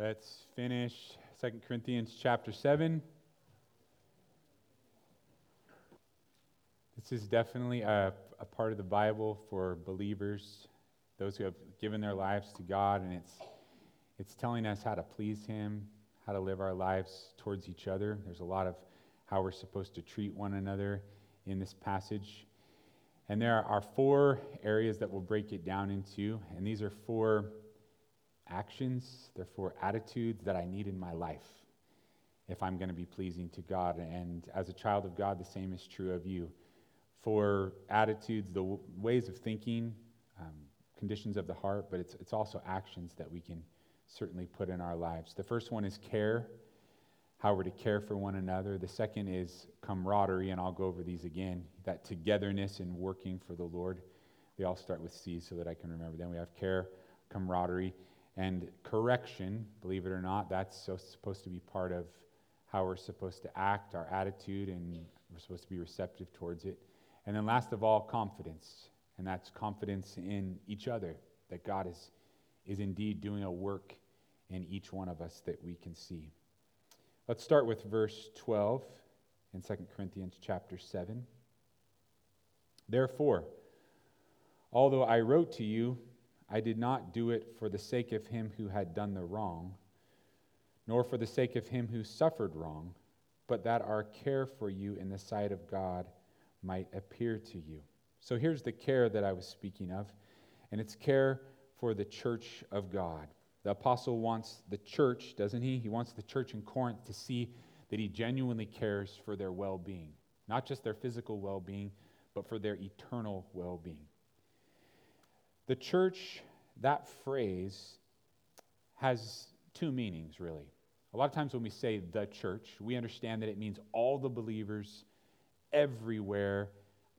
Let's finish 2 Corinthians chapter 7. This is definitely a, a, part of the Bible for believers, those who have given their lives to God, and it's, it's telling us how to please Him, how to live our lives towards each other. There's a lot of how we're supposed to treat one another in this passage. And there are four areas that we'll break it down into, and these are four actions, they're four attitudes that I need in my life if I'm going to be pleasing to God. And as a child of God, the same is true of you. Four attitudes, the w- ways of thinking, um, conditions of the heart, but it's, it's also actions that we can certainly put in our lives. The first one is care, how we're to care for one another. The second is camaraderie, and I'll go over these again that togetherness in working for the Lord. They all start with C so that I can remember them. We have care, camaraderie, and correction, believe it or not, that's so supposed to be part of how we're supposed to act, our attitude, and we're supposed to be receptive towards it. And then, last of all, confidence. And that's confidence in each other, that God is, is indeed doing a work in each one of us that we can see. Let's start with verse 12 in 2 Corinthians chapter 7. Therefore, although I wrote to you, I did not do it for the sake of him who had done the wrong, nor for the sake of him who suffered wrong, but that our care for you in the sight of God might appear to you. So here's the care that I was speaking of, and it's care for the church of God. The apostle wants the church, doesn't he? He wants the church in Corinth to see that he genuinely cares for their well being, not just their physical well being, but for their eternal well being. The church, that phrase, has two meanings, really. A lot of times when we say the church, we understand that it means all the believers everywhere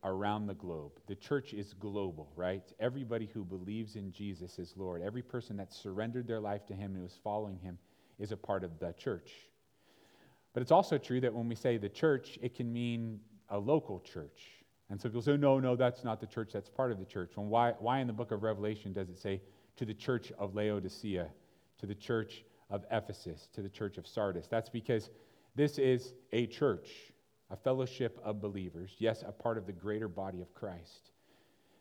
around the globe. The church is global, right? Everybody who believes in Jesus as Lord, every person that surrendered their life to Him and was following Him is a part of the church. But it's also true that when we say the church, it can mean a local church. And so people say, no, no, that's not the church, that's part of the church. Well, why, why in the book of Revelation does it say to the church of Laodicea, to the church of Ephesus, to the church of Sardis? That's because this is a church, a fellowship of believers, yes, a part of the greater body of Christ.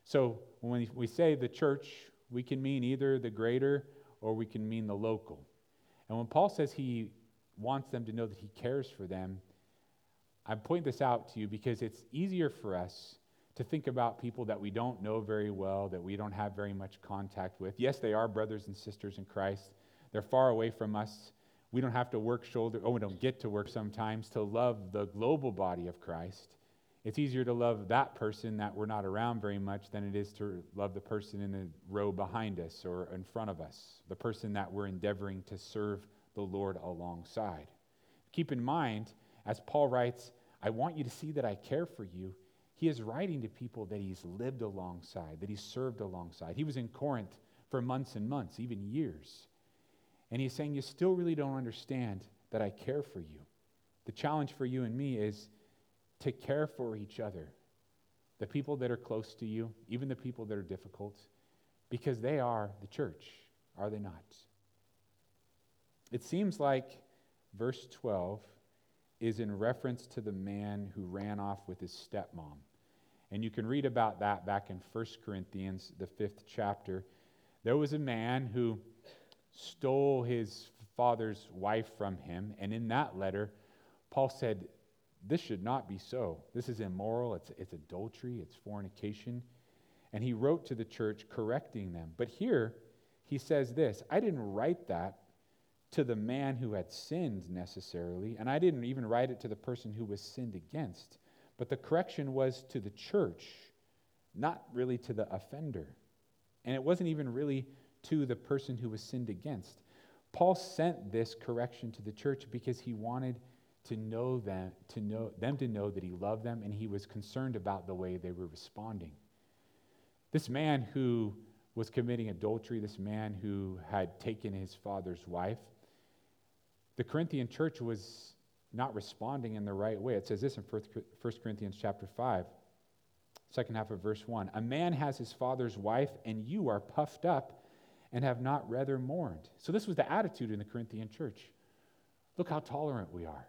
So when we say the church, we can mean either the greater or we can mean the local. And when Paul says he wants them to know that he cares for them, I point this out to you because it's easier for us to think about people that we don't know very well, that we don't have very much contact with. Yes, they are brothers and sisters in Christ. They're far away from us. We don't have to work shoulder, oh, we don't get to work sometimes to love the global body of Christ. It's easier to love that person that we're not around very much than it is to love the person in the row behind us or in front of us, the person that we're endeavoring to serve the Lord alongside. Keep in mind, as Paul writes, I want you to see that I care for you. He is writing to people that he's lived alongside, that he's served alongside. He was in Corinth for months and months, even years. And he's saying, You still really don't understand that I care for you. The challenge for you and me is to care for each other, the people that are close to you, even the people that are difficult, because they are the church, are they not? It seems like verse 12 is in reference to the man who ran off with his stepmom. And you can read about that back in 1 Corinthians, the fifth chapter. There was a man who stole his father's wife from him. And in that letter, Paul said, This should not be so. This is immoral. It's, it's adultery. It's fornication. And he wrote to the church correcting them. But here, he says this I didn't write that to the man who had sinned necessarily, and I didn't even write it to the person who was sinned against, but the correction was to the church, not really to the offender. And it wasn't even really to the person who was sinned against. Paul sent this correction to the church because he wanted to know them to know them to know that he loved them and he was concerned about the way they were responding. This man who was committing adultery, this man who had taken his father's wife, the Corinthian church was not responding in the right way. It says this in 1 Corinthians chapter 5, second half of verse 1. A man has his father's wife, and you are puffed up and have not rather mourned. So, this was the attitude in the Corinthian church. Look how tolerant we are.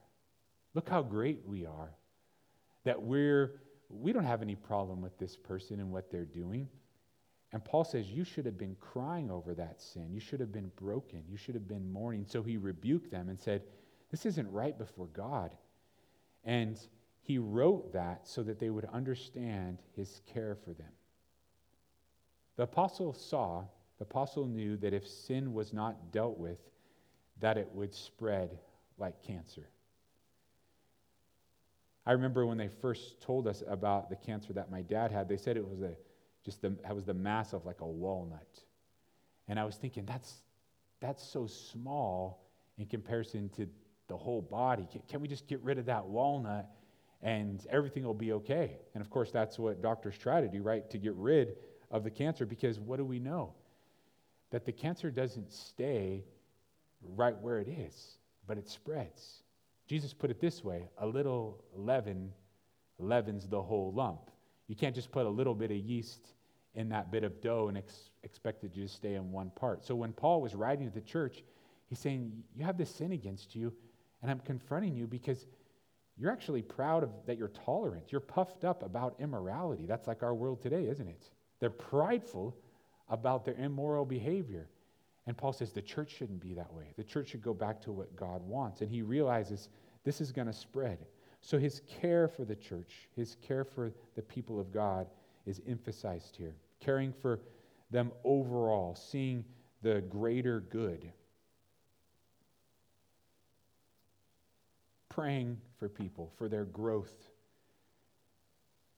Look how great we are. That we're, we don't have any problem with this person and what they're doing. And Paul says, You should have been crying over that sin. You should have been broken. You should have been mourning. So he rebuked them and said, This isn't right before God. And he wrote that so that they would understand his care for them. The apostle saw, the apostle knew that if sin was not dealt with, that it would spread like cancer. I remember when they first told us about the cancer that my dad had, they said it was a just the was the mass of like a walnut. And I was thinking that's that's so small in comparison to the whole body. Can, can we just get rid of that walnut and everything will be okay? And of course that's what doctors try to do, right? To get rid of the cancer because what do we know? That the cancer doesn't stay right where it is, but it spreads. Jesus put it this way a little leaven leavens the whole lump. You can't just put a little bit of yeast in that bit of dough and ex- expect it to just stay in one part. So when Paul was writing to the church, he's saying, You have this sin against you, and I'm confronting you because you're actually proud of that you're tolerant. You're puffed up about immorality. That's like our world today, isn't it? They're prideful about their immoral behavior. And Paul says the church shouldn't be that way. The church should go back to what God wants. And he realizes this is going to spread. So his care for the church, his care for the people of God is emphasized here. Caring for them overall, seeing the greater good. Praying for people, for their growth,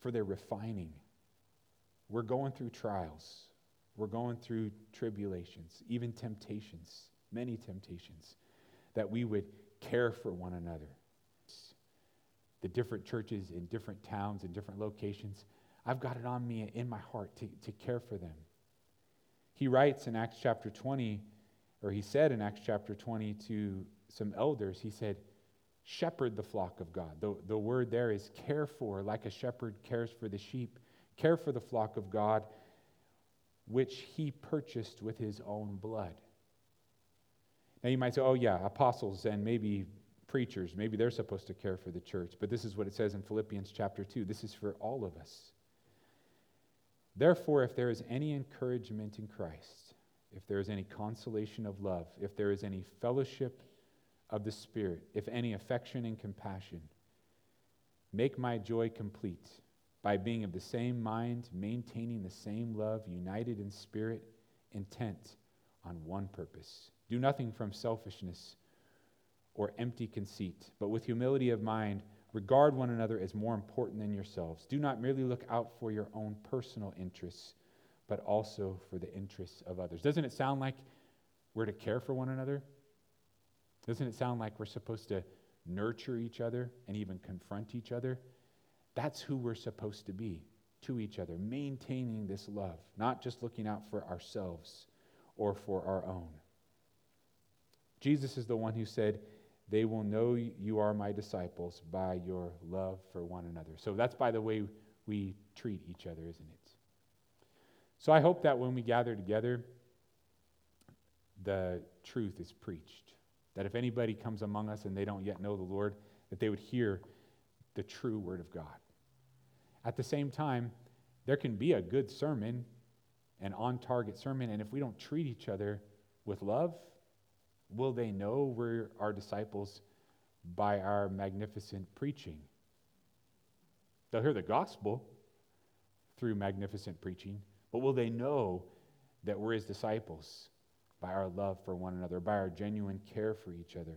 for their refining we're going through trials, we're going through tribulations, even temptations, many temptations, that we would care for one another. The different churches in different towns and different locations, I've got it on me in my heart to, to care for them. He writes in Acts chapter 20, or he said in Acts chapter 20 to some elders, he said, Shepherd the flock of God. The, the word there is care for, like a shepherd cares for the sheep. Care for the flock of God, which he purchased with his own blood. Now you might say, oh, yeah, apostles and maybe preachers, maybe they're supposed to care for the church. But this is what it says in Philippians chapter 2. This is for all of us. Therefore, if there is any encouragement in Christ, if there is any consolation of love, if there is any fellowship of the Spirit, if any affection and compassion, make my joy complete by being of the same mind, maintaining the same love, united in spirit, intent on one purpose. Do nothing from selfishness or empty conceit, but with humility of mind, regard one another as more important than yourselves. Do not merely look out for your own personal interests, but also for the interests of others. Doesn't it sound like we're to care for one another? Doesn't it sound like we're supposed to nurture each other and even confront each other? That's who we're supposed to be to each other, maintaining this love, not just looking out for ourselves or for our own. Jesus is the one who said, They will know you are my disciples by your love for one another. So that's by the way we treat each other, isn't it? So I hope that when we gather together, the truth is preached. That if anybody comes among us and they don't yet know the Lord, that they would hear the true word of God. At the same time, there can be a good sermon, an on target sermon, and if we don't treat each other with love, will they know we're our disciples by our magnificent preaching? They'll hear the gospel through magnificent preaching, but will they know that we're his disciples by our love for one another, by our genuine care for each other?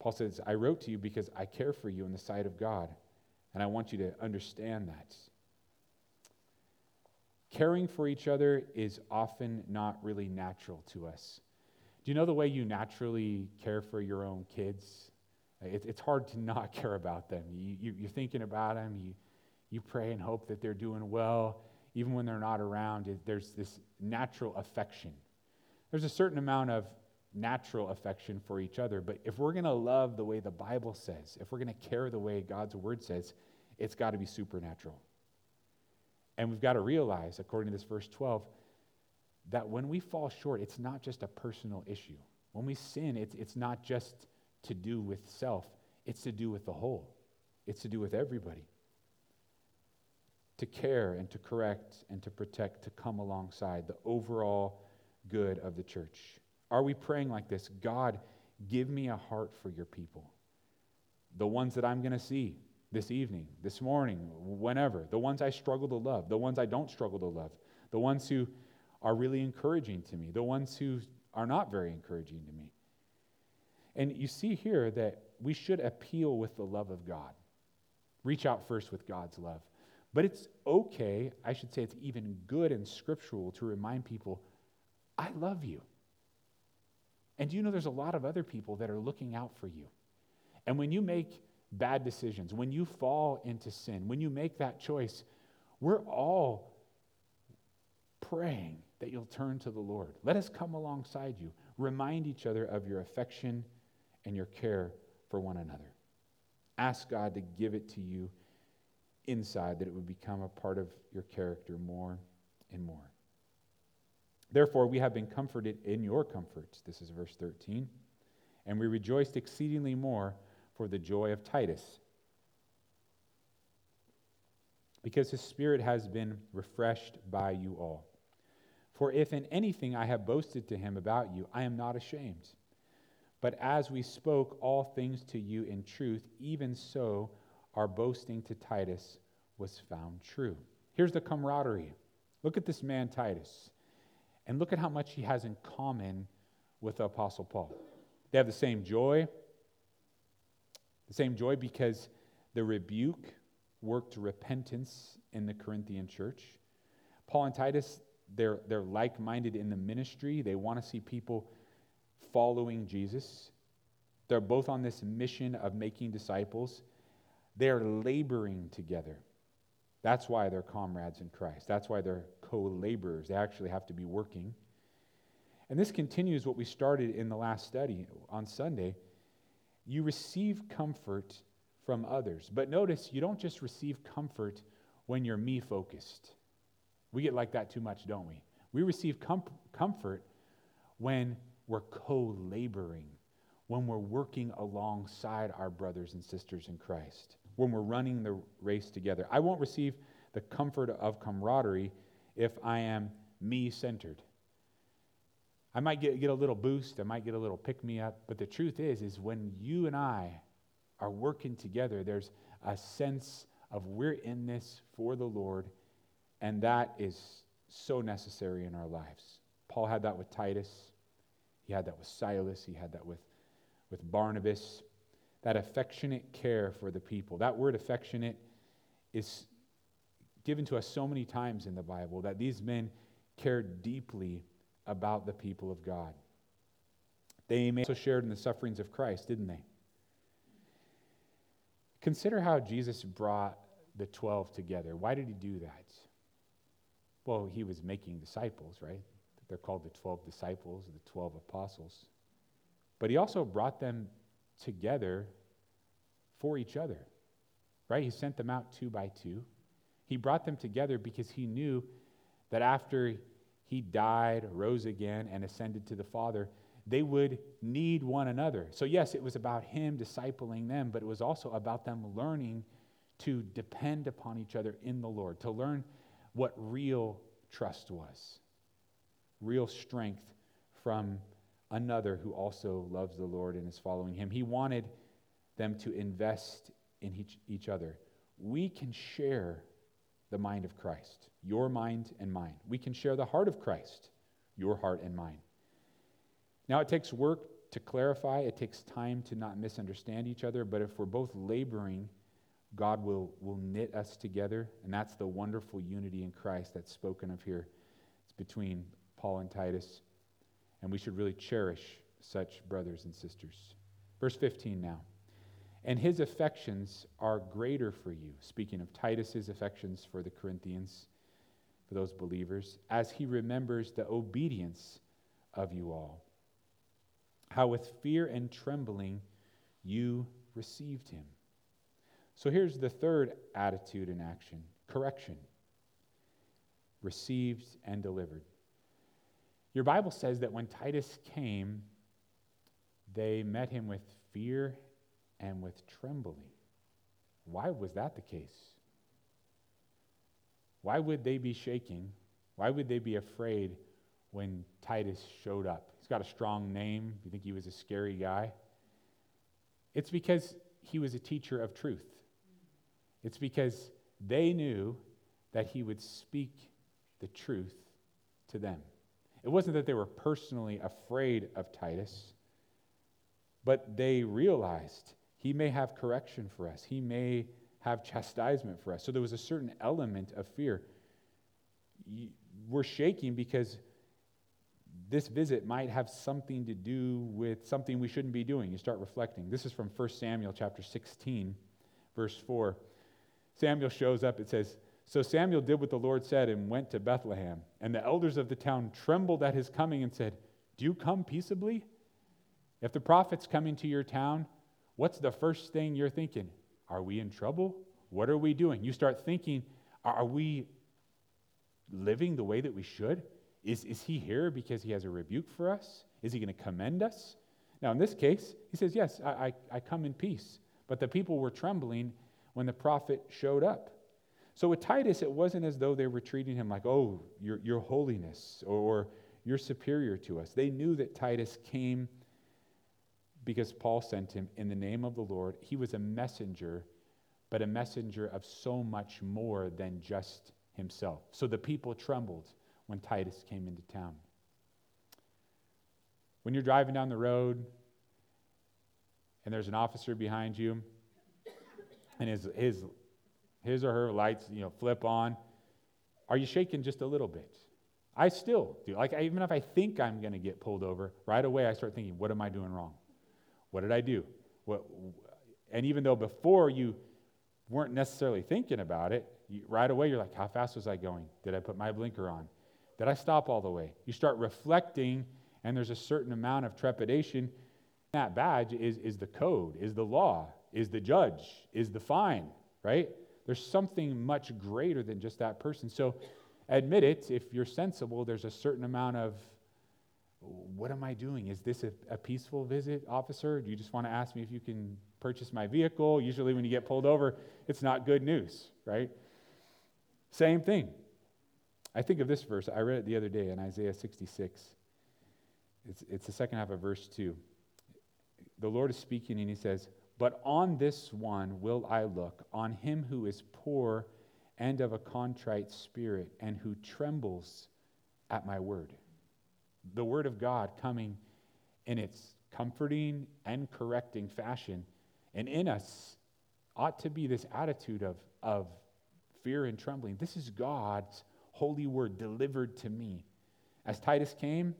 Paul says, I wrote to you because I care for you in the sight of God. And I want you to understand that. Caring for each other is often not really natural to us. Do you know the way you naturally care for your own kids? It, it's hard to not care about them. You, you, you're thinking about them, you, you pray and hope that they're doing well. Even when they're not around, it, there's this natural affection. There's a certain amount of natural affection for each other. But if we're going to love the way the Bible says, if we're going to care the way God's word says, it's got to be supernatural. And we've got to realize, according to this verse 12, that when we fall short, it's not just a personal issue. When we sin, it's, it's not just to do with self, it's to do with the whole, it's to do with everybody. To care and to correct and to protect, to come alongside the overall good of the church. Are we praying like this? God, give me a heart for your people. The ones that I'm going to see this evening, this morning, whenever. The ones I struggle to love, the ones I don't struggle to love, the ones who are really encouraging to me, the ones who are not very encouraging to me. And you see here that we should appeal with the love of God. Reach out first with God's love. But it's okay, I should say it's even good and scriptural to remind people, I love you. And do you know there's a lot of other people that are looking out for you? And when you make bad decisions, when you fall into sin, when you make that choice, we're all praying that you'll turn to the Lord. Let us come alongside you. Remind each other of your affection and your care for one another. Ask God to give it to you inside, that it would become a part of your character more and more. Therefore, we have been comforted in your comforts. This is verse 13. And we rejoiced exceedingly more for the joy of Titus, because his spirit has been refreshed by you all. For if in anything I have boasted to him about you, I am not ashamed. But as we spoke all things to you in truth, even so our boasting to Titus was found true. Here's the camaraderie. Look at this man, Titus, and look at how much he has in common with the Apostle Paul. They have the same joy, the same joy because the rebuke worked repentance in the Corinthian church. Paul and Titus, they're, they're like minded in the ministry. They want to see people following Jesus. They're both on this mission of making disciples. They're laboring together. That's why they're comrades in Christ. That's why they're co laborers. They actually have to be working. And this continues what we started in the last study on Sunday you receive comfort from others. But notice, you don't just receive comfort when you're me focused. We get like that too much, don't we? We receive com- comfort when we're co laboring, when we're working alongside our brothers and sisters in Christ, when we're running the race together. I won't receive the comfort of camaraderie if I am me centered. I might get, get a little boost, I might get a little pick me up, but the truth is, is when you and I are working together, there's a sense of we're in this for the Lord, and that is so necessary in our lives. Paul had that with Titus, he had that with Silas, he had that with, with Barnabas. That affectionate care for the people. That word affectionate is given to us so many times in the Bible that these men cared deeply about the people of God. They also shared in the sufferings of Christ, didn't they? Consider how Jesus brought the 12 together. Why did he do that? Well, he was making disciples, right? They're called the 12 disciples, the 12 apostles. But he also brought them together for each other, right? He sent them out two by two. He brought them together because he knew that after he died, rose again, and ascended to the Father, they would need one another. So, yes, it was about him discipling them, but it was also about them learning to depend upon each other in the Lord, to learn what real trust was, real strength from another who also loves the Lord and is following him. He wanted them to invest in each, each other. We can share the mind of Christ, your mind and mine. We can share the heart of Christ, your heart and mine. Now, it takes work to clarify, it takes time to not misunderstand each other, but if we're both laboring, God will, will knit us together, and that's the wonderful unity in Christ that's spoken of here. It's between Paul and Titus, and we should really cherish such brothers and sisters. Verse 15 now and his affections are greater for you. Speaking of Titus's affections for the Corinthians, for those believers, as he remembers the obedience of you all. How with fear and trembling you received him. So here's the third attitude in action correction. Received and delivered. Your Bible says that when Titus came, they met him with fear and with trembling. Why was that the case? Why would they be shaking? Why would they be afraid when Titus showed up? He's got a strong name. You think he was a scary guy? It's because he was a teacher of truth. It's because they knew that he would speak the truth to them. It wasn't that they were personally afraid of Titus, but they realized he may have correction for us, he may have chastisement for us. So there was a certain element of fear. We're shaking because this visit might have something to do with something we shouldn't be doing. You start reflecting. This is from 1 Samuel chapter 16, verse 4. Samuel shows up. It says, So Samuel did what the Lord said and went to Bethlehem. And the elders of the town trembled at his coming and said, Do you come peaceably? If the prophet's coming to your town, what's the first thing you're thinking? Are we in trouble? What are we doing? You start thinking, Are we living the way that we should? Is, is he here because he has a rebuke for us? Is he going to commend us? Now, in this case, he says, Yes, I, I, I come in peace. But the people were trembling when the prophet showed up. So with Titus, it wasn't as though they were treating him like, oh, your, your holiness or you're superior to us. They knew that Titus came because Paul sent him in the name of the Lord. He was a messenger, but a messenger of so much more than just himself. So the people trembled when Titus came into town. When you're driving down the road and there's an officer behind you, and his, his, his or her lights, you know, flip on, are you shaking just a little bit? I still do. Like, I, even if I think I'm going to get pulled over, right away I start thinking, what am I doing wrong? What did I do? What, and even though before you weren't necessarily thinking about it, you, right away you're like, how fast was I going? Did I put my blinker on? Did I stop all the way? You start reflecting, and there's a certain amount of trepidation. That badge is, is the code, is the law is the judge, is the fine, right? There's something much greater than just that person. So admit it, if you're sensible, there's a certain amount of what am I doing? Is this a, a, peaceful visit, officer? Do you just want to ask me if you can purchase my vehicle? Usually, when you get pulled over, it's not good news, right? Same thing. I think of this verse. I read it the other day in Isaiah 66. It's, it's the second half of verse 2. The Lord is speaking, and he says, but on this one will I look, on him who is poor and of a contrite spirit, and who trembles at my word. The word of God coming in its comforting and correcting fashion. And in us ought to be this attitude of, of fear and trembling. This is God's holy word delivered to me. As Titus came,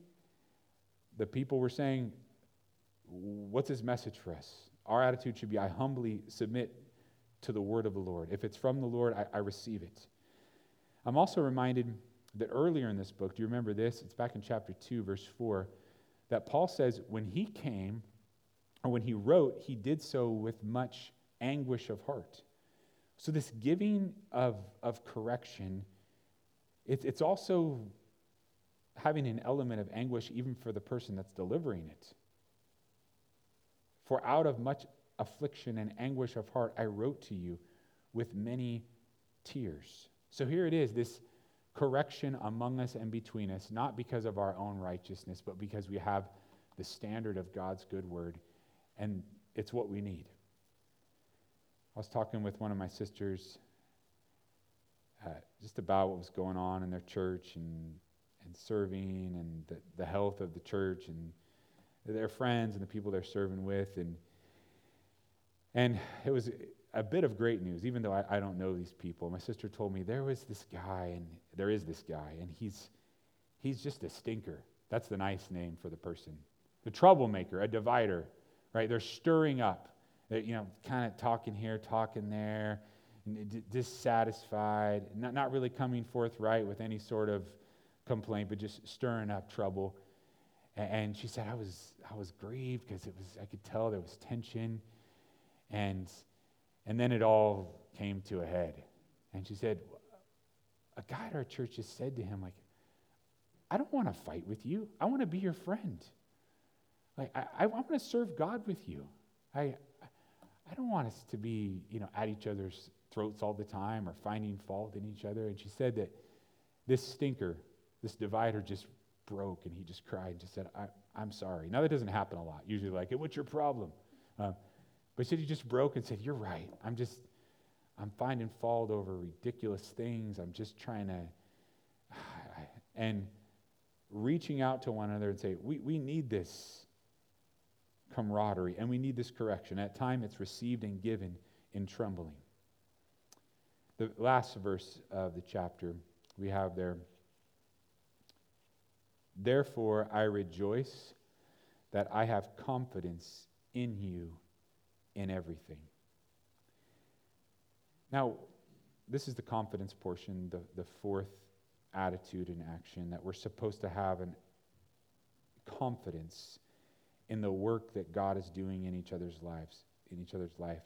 the people were saying, What's his message for us? Our attitude should be I humbly submit to the word of the Lord. If it's from the Lord, I, I receive it. I'm also reminded that earlier in this book, do you remember this? It's back in chapter 2, verse 4, that Paul says when he came, or when he wrote, he did so with much anguish of heart. So, this giving of, of correction, it, it's also having an element of anguish even for the person that's delivering it. For out of much affliction and anguish of heart I wrote to you with many tears. So here it is this correction among us and between us, not because of our own righteousness, but because we have the standard of God's good word, and it's what we need. I was talking with one of my sisters uh, just about what was going on in their church and, and serving and the, the health of the church and their friends and the people they're serving with. And, and it was a bit of great news, even though I, I don't know these people. My sister told me there was this guy, and there is this guy, and he's, he's just a stinker. That's the nice name for the person. The troublemaker, a divider, right? They're stirring up. They're, you know, kind of talking here, talking there, dissatisfied, not, not really coming forthright with any sort of complaint, but just stirring up trouble. And she said, I was, I was grieved because it was, I could tell there was tension. And, and then it all came to a head. And she said, a guy at our church just said to him, like, I don't want to fight with you. I want to be your friend. Like, I, I want to serve God with you. I, I don't want us to be, you know, at each other's throats all the time or finding fault in each other. And she said that this stinker, this divider just broke and he just cried and just said, I, I'm sorry. Now, that doesn't happen a lot. Usually, like, hey, what's your problem? Uh, but he said he just broke and said, You're right. I'm just, I'm finding fault over ridiculous things. I'm just trying to, and reaching out to one another and say, We, we need this camaraderie and we need this correction. At time, it's received and given in trembling. The last verse of the chapter we have there. Therefore, I rejoice that I have confidence in you in everything. Now, this is the confidence portion, the, the fourth attitude and action that we're supposed to have an confidence in the work that God is doing in each other's lives, in each other's life.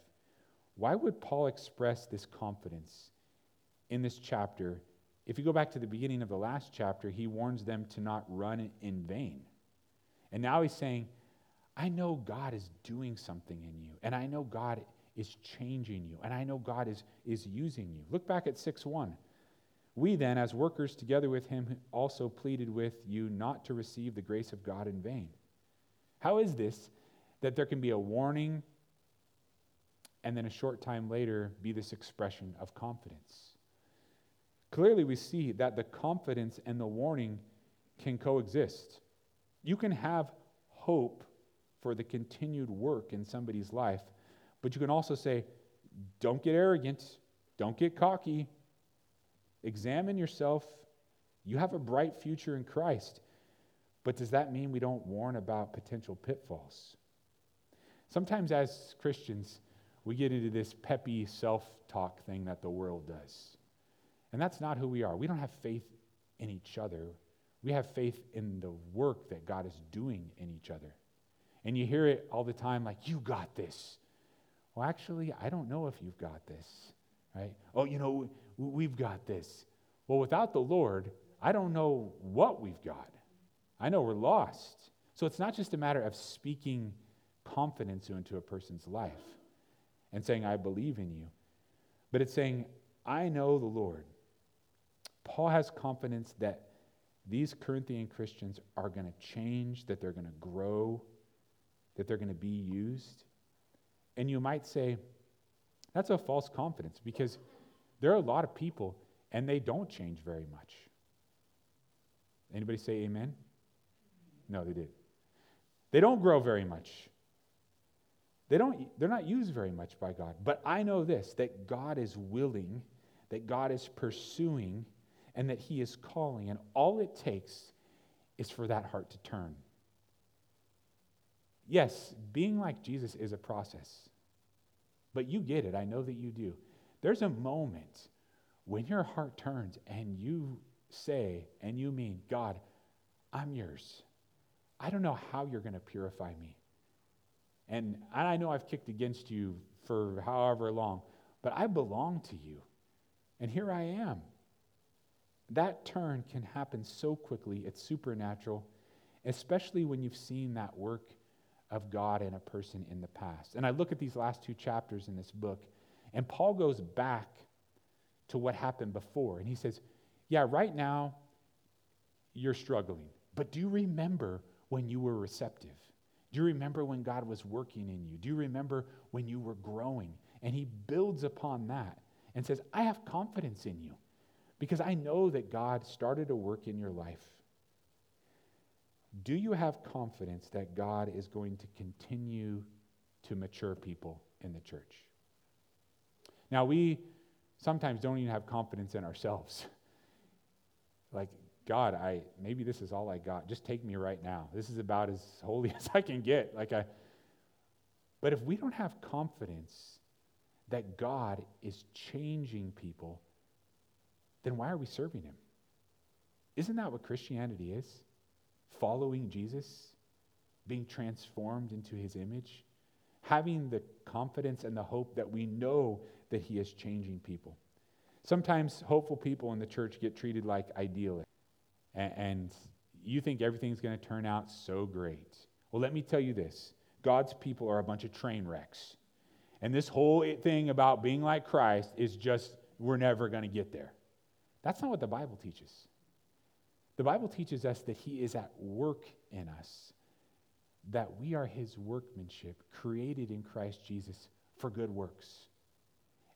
Why would Paul express this confidence in this chapter? If you go back to the beginning of the last chapter, he warns them to not run in vain. And now he's saying, I know God is doing something in you, and I know God is changing you, and I know God is, is using you. Look back at 6 1. We then, as workers together with him, also pleaded with you not to receive the grace of God in vain. How is this that there can be a warning and then a short time later be this expression of confidence? Clearly, we see that the confidence and the warning can coexist. You can have hope for the continued work in somebody's life, but you can also say, don't get arrogant, don't get cocky, examine yourself. You have a bright future in Christ. But does that mean we don't warn about potential pitfalls? Sometimes, as Christians, we get into this peppy self talk thing that the world does. And that's not who we are. We don't have faith in each other, we have faith in the work that God is doing in each other. And you hear it all the time like, you got this. Well, actually, I don't know if you've got this, right? Oh, you know, we've got this. Well, without the Lord, I don't know what we've got. I know we're lost. So it's not just a matter of speaking confidence into a person's life and saying, I believe in you, but it's saying, I know the Lord. Paul has confidence that these Corinthian Christians are going to change, that they're going to grow, that they're going to be used. And you might say, that's a false confidence because there are a lot of people and they don't change very much. Anybody say amen? No, they did. They don't grow very much. They don't, they're not used very much by God. But I know this that God is willing, that God is pursuing, and that He is calling. And all it takes is for that heart to turn. Yes, being like Jesus is a process. But you get it. I know that you do. There's a moment when your heart turns and you say and you mean, God, I'm yours. I don't know how you're going to purify me. And I know I've kicked against you for however long, but I belong to you. And here I am. That turn can happen so quickly, it's supernatural, especially when you've seen that work of God in a person in the past. And I look at these last two chapters in this book, and Paul goes back to what happened before. And he says, Yeah, right now you're struggling, but do you remember when you were receptive? Do you remember when God was working in you? Do you remember when you were growing? And he builds upon that and says, I have confidence in you because I know that God started a work in your life. Do you have confidence that God is going to continue to mature people in the church? Now, we sometimes don't even have confidence in ourselves. like, God, I maybe this is all I got. Just take me right now. This is about as holy as I can get. Like I But if we don't have confidence that God is changing people, then why are we serving him? Isn't that what Christianity is? Following Jesus, being transformed into his image, having the confidence and the hope that we know that he is changing people. Sometimes hopeful people in the church get treated like idealists. And, you think everything's going to turn out so great. Well, let me tell you this God's people are a bunch of train wrecks. And this whole thing about being like Christ is just, we're never going to get there. That's not what the Bible teaches. The Bible teaches us that He is at work in us, that we are His workmanship, created in Christ Jesus for good works,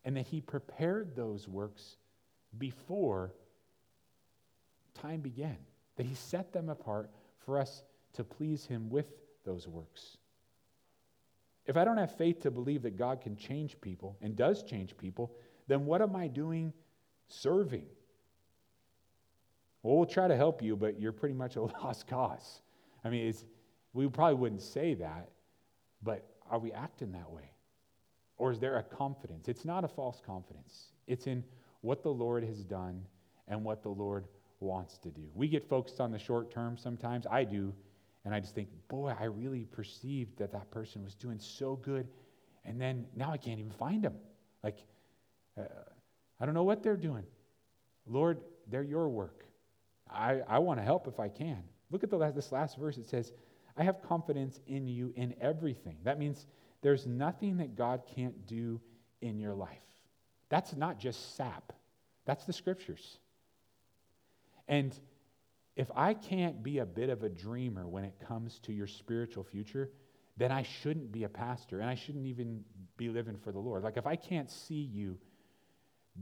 and that He prepared those works before time began, that He set them apart for us to please Him with those works. If I don't have faith to believe that God can change people and does change people, then what am I doing serving? Well, we'll try to help you, but you're pretty much a lost cause. I mean, we probably wouldn't say that, but are we acting that way? Or is there a confidence? It's not a false confidence, it's in what the Lord has done and what the Lord wants to do. We get focused on the short term sometimes. I do. And I just think, boy, I really perceived that that person was doing so good. And then now I can't even find them. Like, uh, I don't know what they're doing. Lord, they're your work. I, I want to help if I can. Look at the last, this last verse. It says, I have confidence in you in everything. That means there's nothing that God can't do in your life. That's not just sap, that's the scriptures. And if I can't be a bit of a dreamer when it comes to your spiritual future, then I shouldn't be a pastor and I shouldn't even be living for the Lord. Like, if I can't see you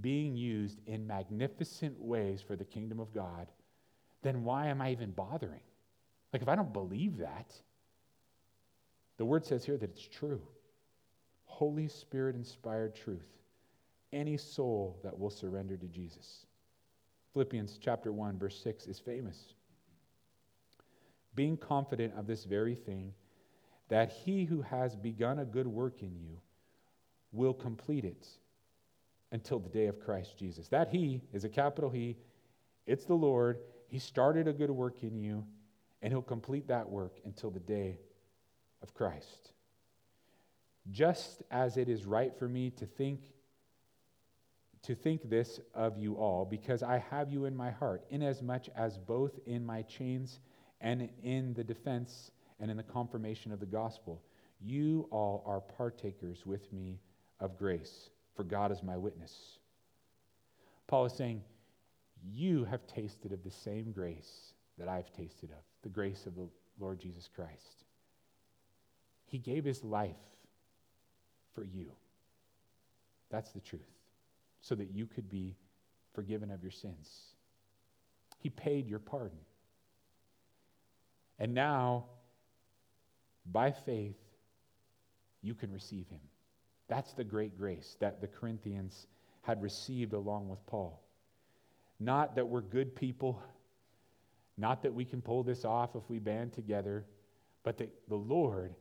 being used in magnificent ways for the kingdom of God, then why am I even bothering? Like, if I don't believe that, the word says here that it's true. Holy Spirit inspired truth. Any soul that will surrender to Jesus. Philippians chapter 1, verse 6 is famous. Being confident of this very thing, that he who has begun a good work in you will complete it until the day of Christ Jesus. That he is a capital He, it's the Lord. He started a good work in you, and he'll complete that work until the day of Christ. Just as it is right for me to think to think this of you all, because I have you in my heart, inasmuch as both in my chains and in the defense and in the confirmation of the gospel, you all are partakers with me of grace, for God is my witness. Paul is saying, You have tasted of the same grace that I've tasted of, the grace of the Lord Jesus Christ. He gave his life for you. That's the truth so that you could be forgiven of your sins. He paid your pardon. And now, by faith, you can receive him. That's the great grace that the Corinthians had received along with Paul. Not that we're good people, not that we can pull this off if we band together, but that the Lord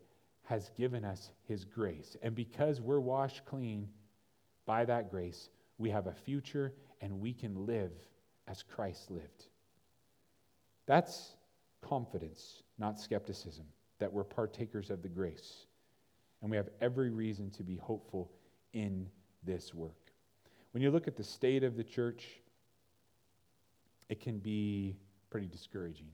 has given us his grace. And because we're washed clean by that grace, we have a future, and we can live as Christ lived. That's confidence, not skepticism, that we're partakers of the grace. And we have every reason to be hopeful in this work. When you look at the state of the church, it can be pretty discouraging.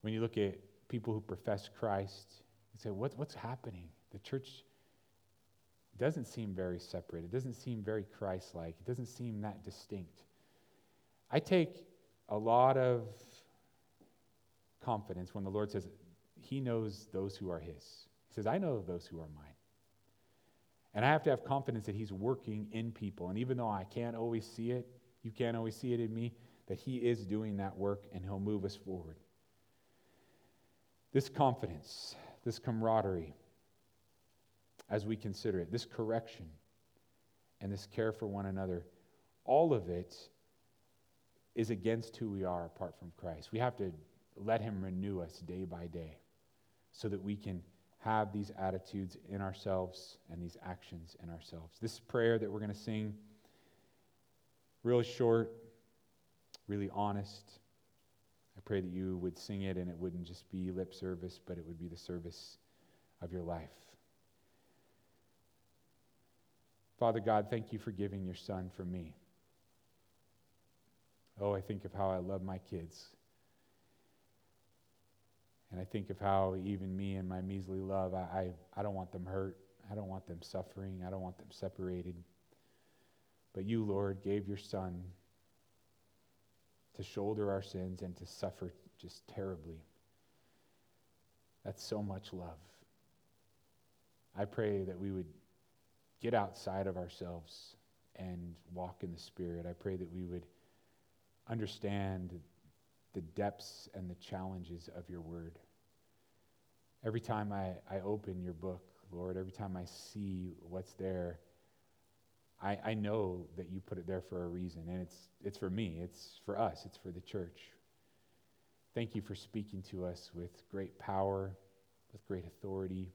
When you look at people who profess Christ, you say, what, What's happening? The church doesn't seem very separate. It doesn't seem very Christ like. It doesn't seem that distinct. I take a lot of confidence when the Lord says, He knows those who are His. He says, I know those who are mine. And I have to have confidence that He's working in people. And even though I can't always see it, you can't always see it in me, that He is doing that work and He'll move us forward. This confidence, this camaraderie, as we consider it. This correction and this care for one another, all of it is against who we are apart from Christ. We have to let Him renew us day by day so that we can have these attitudes in ourselves and these actions in ourselves. This prayer that we're going to sing, really short, really honest. I pray that you would sing it and it wouldn't just be lip service, but it would be the service of your life. Father God, thank you for giving your son for me. Oh, I think of how I love my kids. And I think of how even me and my measly love, I, I, I don't want them hurt. I don't want them suffering. I don't want them separated. But you, Lord, gave your Son to shoulder our sins and to suffer just terribly. That's so much love. I pray that we would get outside of ourselves and walk in the Spirit. I pray that we would understand the depths and the challenges of your word. Every time I, I open your book, Lord, every time I see what's there, I, I know that you put it there for a reason. And it's, it's for me, it's for us, it's for the church. Thank you for speaking to us with great power, with great authority.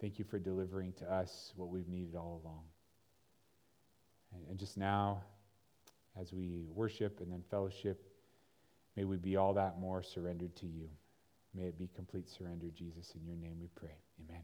Thank you for delivering to us what we've needed all along. And, and just now, as we worship and then fellowship, may we be all that more surrendered to you. May it be complete surrender, Jesus. In your name we pray. Amen.